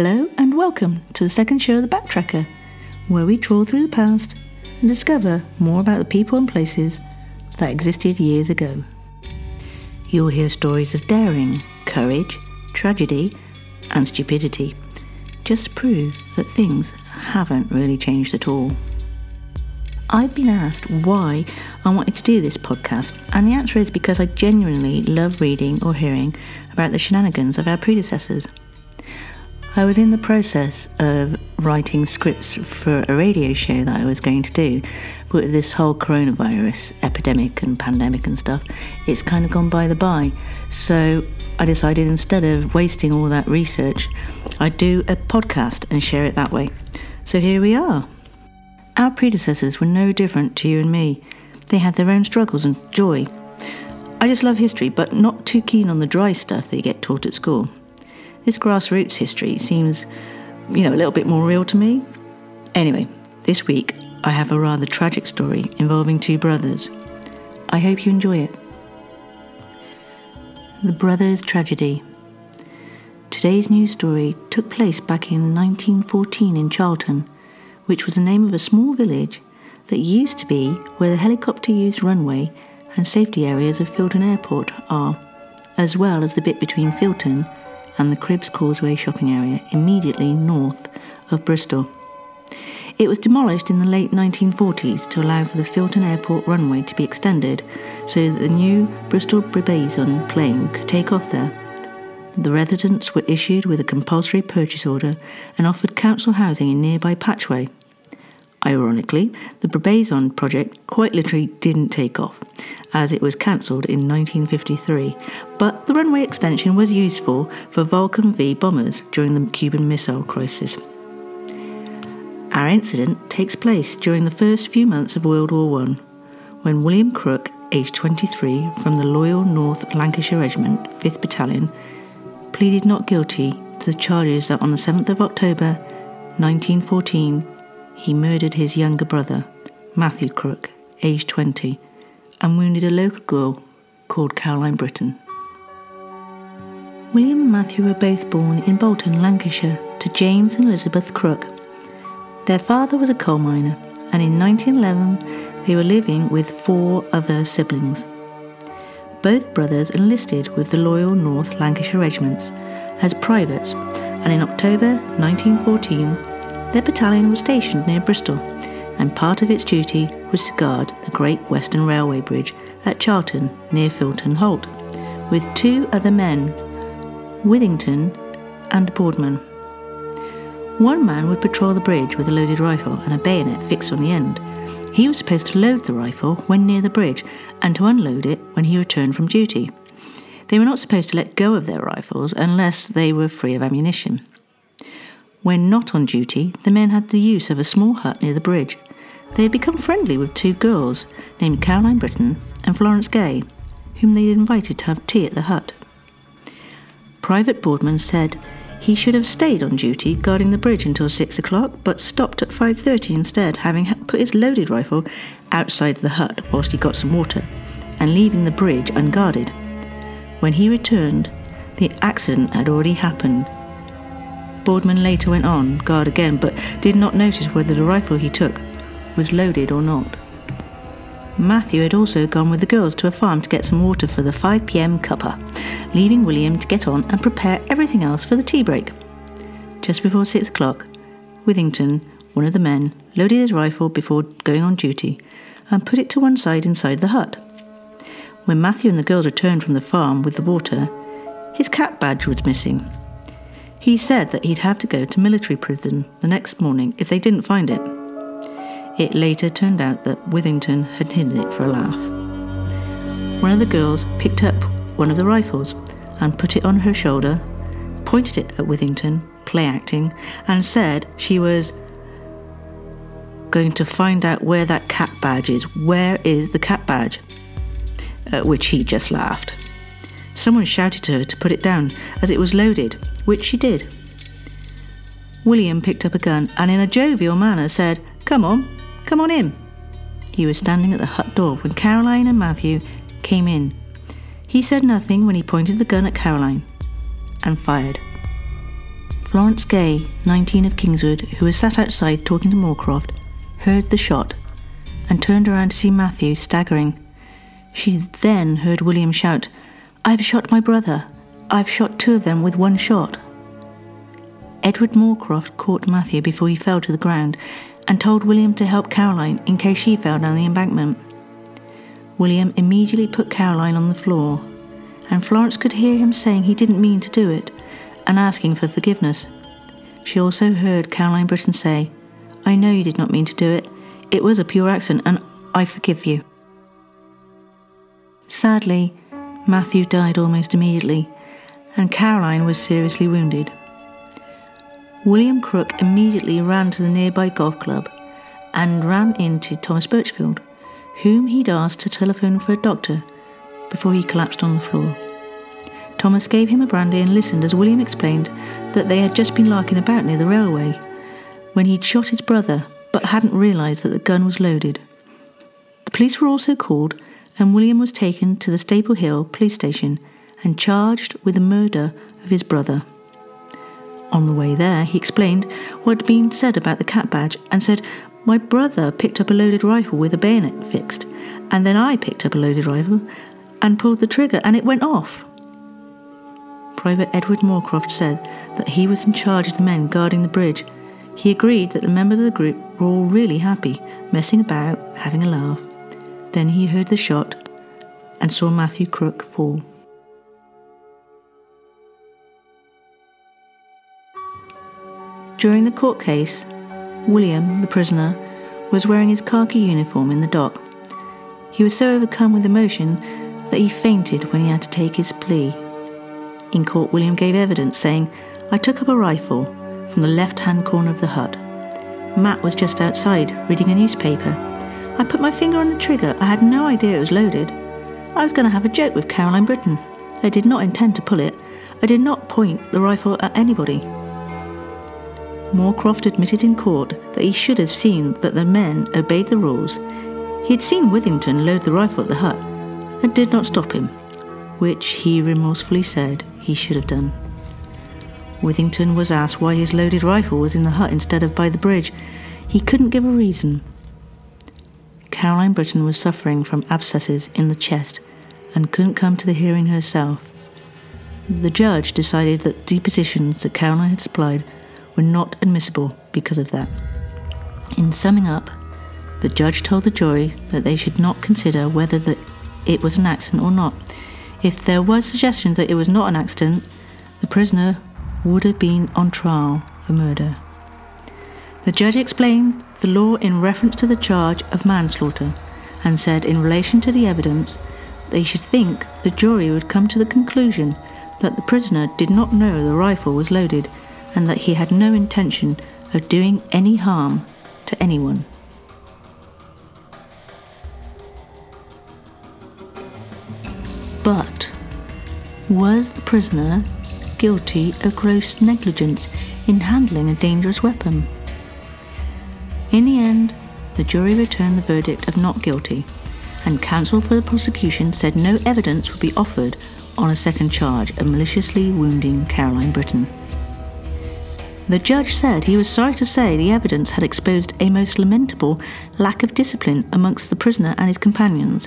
Hello and welcome to the second show of The Backtracker, where we trawl through the past and discover more about the people and places that existed years ago. You'll hear stories of daring, courage, tragedy, and stupidity, just to prove that things haven't really changed at all. I've been asked why I wanted to do this podcast, and the answer is because I genuinely love reading or hearing about the shenanigans of our predecessors. I was in the process of writing scripts for a radio show that I was going to do, but with this whole coronavirus epidemic and pandemic and stuff, it's kind of gone by the by. So I decided instead of wasting all that research, I'd do a podcast and share it that way. So here we are. Our predecessors were no different to you and me. They had their own struggles and joy. I just love history, but not too keen on the dry stuff that you get taught at school. This grassroots history seems, you know, a little bit more real to me. Anyway, this week I have a rather tragic story involving two brothers. I hope you enjoy it. The Brothers' Tragedy. Today's news story took place back in 1914 in Charlton which was the name of a small village that used to be where the helicopter used runway and safety areas of Filton Airport are, as well as the bit between Filton and the Cribbs Causeway shopping area immediately north of Bristol. It was demolished in the late 1940s to allow for the Filton Airport runway to be extended so that the new Bristol Brabazon plane could take off there. The residents were issued with a compulsory purchase order and offered council housing in nearby Patchway. Ironically, the Brabazon project quite literally didn't take off, as it was cancelled in 1953, but the runway extension was useful for Vulcan V bombers during the Cuban Missile Crisis. Our incident takes place during the first few months of World War I, when William Crook, aged 23, from the Loyal North Lancashire Regiment, 5th Battalion, pleaded not guilty to the charges that on the 7th of October 1914 he murdered his younger brother, Matthew Crook, aged 20, and wounded a local girl called Caroline Britton. William and Matthew were both born in Bolton, Lancashire, to James and Elizabeth Crook. Their father was a coal miner, and in 1911 they were living with four other siblings. Both brothers enlisted with the Loyal North Lancashire Regiments as privates, and in October 1914 their battalion was stationed near Bristol, and part of its duty was to guard the Great Western Railway Bridge at Charlton near Filton Holt, with two other men, Withington and Boardman. One man would patrol the bridge with a loaded rifle and a bayonet fixed on the end. He was supposed to load the rifle when near the bridge and to unload it when he returned from duty. They were not supposed to let go of their rifles unless they were free of ammunition. When not on duty, the men had the use of a small hut near the bridge. They had become friendly with two girls named Caroline Britton and Florence Gay, whom they had invited to have tea at the hut. Private Boardman said he should have stayed on duty guarding the bridge until six o'clock, but stopped at 5.30 instead, having put his loaded rifle outside the hut whilst he got some water, and leaving the bridge unguarded. When he returned, the accident had already happened Boardman later went on guard again, but did not notice whether the rifle he took was loaded or not. Matthew had also gone with the girls to a farm to get some water for the 5 pm cuppa, leaving William to get on and prepare everything else for the tea break. Just before six o'clock, Withington, one of the men, loaded his rifle before going on duty and put it to one side inside the hut. When Matthew and the girls returned from the farm with the water, his cap badge was missing he said that he'd have to go to military prison the next morning if they didn't find it. It later turned out that Withington had hidden it for a laugh. One of the girls picked up one of the rifles and put it on her shoulder, pointed it at Withington, play acting, and said she was going to find out where that cap badge is. Where is the cap badge? At which he just laughed. Someone shouted to her to put it down, as it was loaded, which she did. William picked up a gun and, in a jovial manner, said, Come on, come on in. He was standing at the hut door when Caroline and Matthew came in. He said nothing when he pointed the gun at Caroline and fired. Florence Gay, 19 of Kingswood, who was sat outside talking to Moorcroft, heard the shot and turned around to see Matthew staggering. She then heard William shout, I've shot my brother. I've shot two of them with one shot. Edward Moorcroft caught Matthew before he fell to the ground and told William to help Caroline in case she fell down the embankment. William immediately put Caroline on the floor, and Florence could hear him saying he didn't mean to do it and asking for forgiveness. She also heard Caroline Britton say, I know you did not mean to do it. It was a pure accident, and I forgive you. Sadly, Matthew died almost immediately, and Caroline was seriously wounded. William Crook immediately ran to the nearby golf club and ran into Thomas Birchfield, whom he'd asked to telephone for a doctor before he collapsed on the floor. Thomas gave him a brandy and listened as William explained that they had just been larking about near the railway when he'd shot his brother but hadn't realised that the gun was loaded. The police were also called and William was taken to the Staple Hill police station and charged with the murder of his brother. On the way there, he explained what had been said about the cap badge and said, My brother picked up a loaded rifle with a bayonet fixed, and then I picked up a loaded rifle and pulled the trigger and it went off. Private Edward Moorcroft said that he was in charge of the men guarding the bridge. He agreed that the members of the group were all really happy, messing about, having a laugh. Then he heard the shot and saw Matthew Crook fall. During the court case, William, the prisoner, was wearing his khaki uniform in the dock. He was so overcome with emotion that he fainted when he had to take his plea. In court, William gave evidence saying, I took up a rifle from the left hand corner of the hut. Matt was just outside reading a newspaper. I put my finger on the trigger. I had no idea it was loaded. I was going to have a joke with Caroline Britton. I did not intend to pull it. I did not point the rifle at anybody. Moorcroft admitted in court that he should have seen that the men obeyed the rules. He had seen Withington load the rifle at the hut and did not stop him, which he remorsefully said he should have done. Withington was asked why his loaded rifle was in the hut instead of by the bridge. He couldn't give a reason. Caroline Britton was suffering from abscesses in the chest and couldn't come to the hearing herself. The judge decided that depositions that Caroline had supplied were not admissible because of that. In summing up, the judge told the jury that they should not consider whether the, it was an accident or not. If there was suggestion that it was not an accident, the prisoner would have been on trial for murder. The judge explained the law in reference to the charge of manslaughter and said, in relation to the evidence, they should think the jury would come to the conclusion that the prisoner did not know the rifle was loaded and that he had no intention of doing any harm to anyone. But was the prisoner guilty of gross negligence in handling a dangerous weapon? In the end, the jury returned the verdict of not guilty, and counsel for the prosecution said no evidence would be offered on a second charge of maliciously wounding Caroline Britton. The judge said he was sorry to say the evidence had exposed a most lamentable lack of discipline amongst the prisoner and his companions.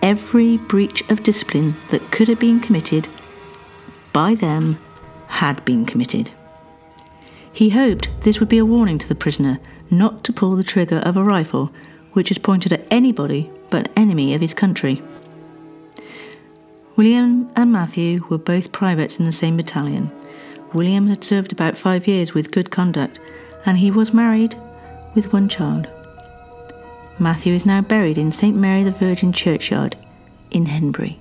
Every breach of discipline that could have been committed by them had been committed. He hoped this would be a warning to the prisoner not to pull the trigger of a rifle which is pointed at anybody but an enemy of his country. William and Matthew were both privates in the same battalion. William had served about five years with good conduct, and he was married with one child. Matthew is now buried in St Mary the Virgin churchyard in Henbury.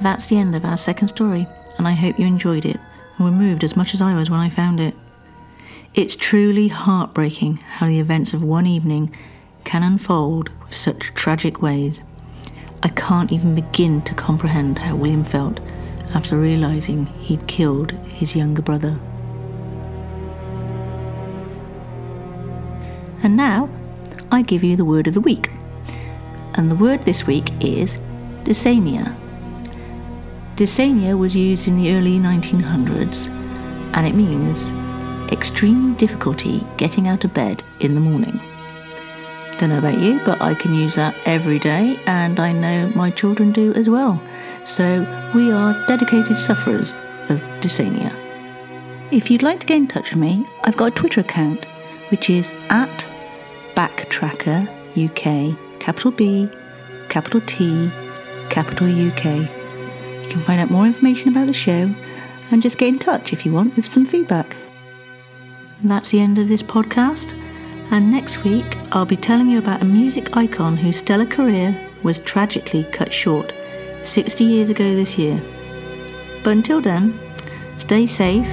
That's the end of our second story, and I hope you enjoyed it and were moved as much as I was when I found it. It's truly heartbreaking how the events of one evening can unfold with such tragic ways. I can't even begin to comprehend how William felt after realizing he'd killed his younger brother. And now, I give you the word of the week. And the word this week is dysania. Dysania was used in the early 1900s and it means extreme difficulty getting out of bed in the morning. Don't know about you, but I can use that every day, and I know my children do as well. So we are dedicated sufferers of dysania. If you'd like to get in touch with me, I've got a Twitter account, which is at Backtracker UK, capital B, capital T, capital UK. Can find out more information about the show and just get in touch if you want with some feedback. And that's the end of this podcast. And next week, I'll be telling you about a music icon whose stellar career was tragically cut short 60 years ago this year. But until then, stay safe,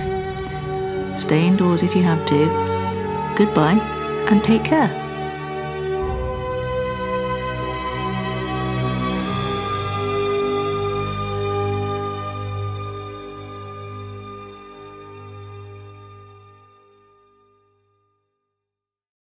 stay indoors if you have to. Goodbye, and take care.